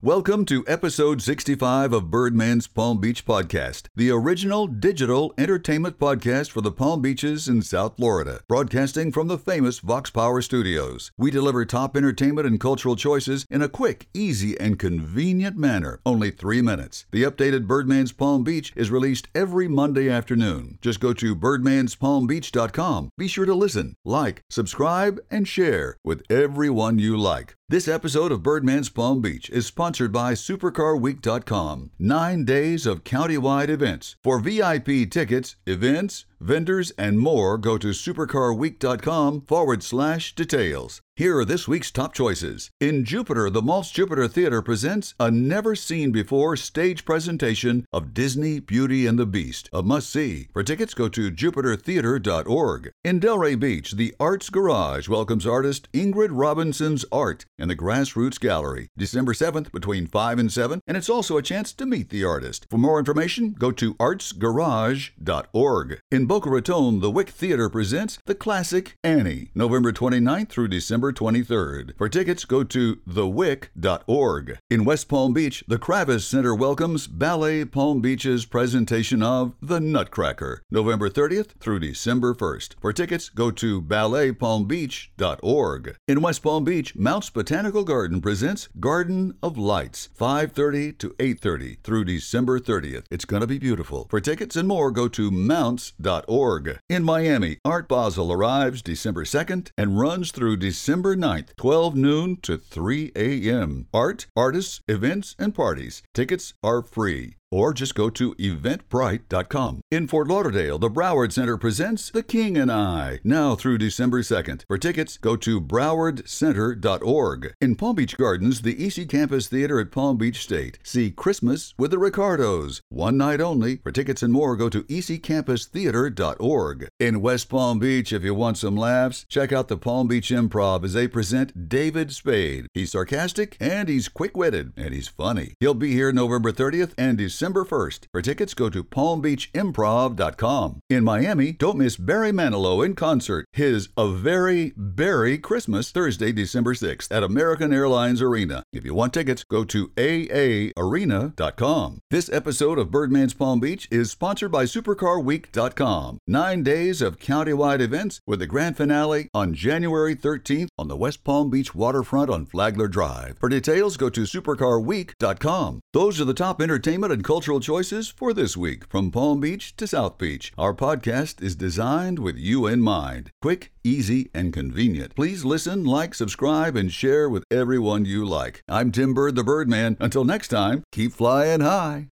Welcome to episode 65 of Birdman's Palm Beach Podcast, the original digital entertainment podcast for the Palm Beaches in South Florida, broadcasting from the famous Vox Power Studios. We deliver top entertainment and cultural choices in a quick, easy, and convenient manner, only three minutes. The updated Birdman's Palm Beach is released every Monday afternoon. Just go to birdmanspalmbeach.com. Be sure to listen, like, subscribe, and share with everyone you like. This episode of Birdman's Palm Beach is sponsored by SuperCarWeek.com. Nine days of countywide events. For VIP tickets, events, vendors, and more, go to supercarweek.com forward slash details. Here are this week's top choices. In Jupiter, the Maltz Jupiter Theater presents a never seen before stage presentation of Disney Beauty and the Beast, a must see. For tickets, go to jupitertheater.org. In Delray Beach, the Arts Garage welcomes artist Ingrid Robinson's art in the Grassroots Gallery, December 7th between 5 and 7, and it's also a chance to meet the artist. For more information, go to artsgarage.org. In Boca Raton, the Wick Theater presents the classic Annie, November 29th through December 23rd. For tickets, go to thewick.org. In West Palm Beach, the Kravis Center welcomes Ballet Palm Beach's presentation of The Nutcracker, November 30th through December 1st. For tickets, go to balletpalmbeach.org. In West Palm Beach, Mounts Botanical Garden presents Garden of Lights, 5:30 to 8:30 through December 30th. It's going to be beautiful. For tickets and more, go to mounts.org. In Miami, Art Basel arrives December 2nd and runs through December 9th, 12 noon to 3 a.m. Art, artists, events, and parties. Tickets are free or just go to eventbrite.com. In Fort Lauderdale, the Broward Center presents The King and I, now through December 2nd. For tickets, go to browardcenter.org. In Palm Beach Gardens, the Eissey Campus Theater at Palm Beach State. See Christmas with the Ricardos. One night only. For tickets and more, go to eccampustheater.org. In West Palm Beach, if you want some laughs, check out the Palm Beach Improv as they present David Spade. He's sarcastic and he's quick-witted and he's funny. He'll be here November 30th and December December 1st. For tickets, go to palmbeachimprov.com. In Miami, don't miss Barry Manilow in concert, his A Very Barry Christmas, Thursday, December 6th at American Airlines Arena. If you want tickets, go to aaarena.com. This episode of Birdman's Palm Beach is sponsored by supercarweek.com. Nine days of countywide events with the grand finale on January 13th on the West Palm Beach waterfront on Flagler Drive. For details, go to supercarweek.com. Those are the top entertainment and cultural choices for this week from Palm Beach to South Beach. Our podcast is designed with you in mind. Quick, easy, and convenient. Please listen, like, subscribe, and share with everyone you like. I'm Tim Bird the Birdman. Until next time, keep flying high.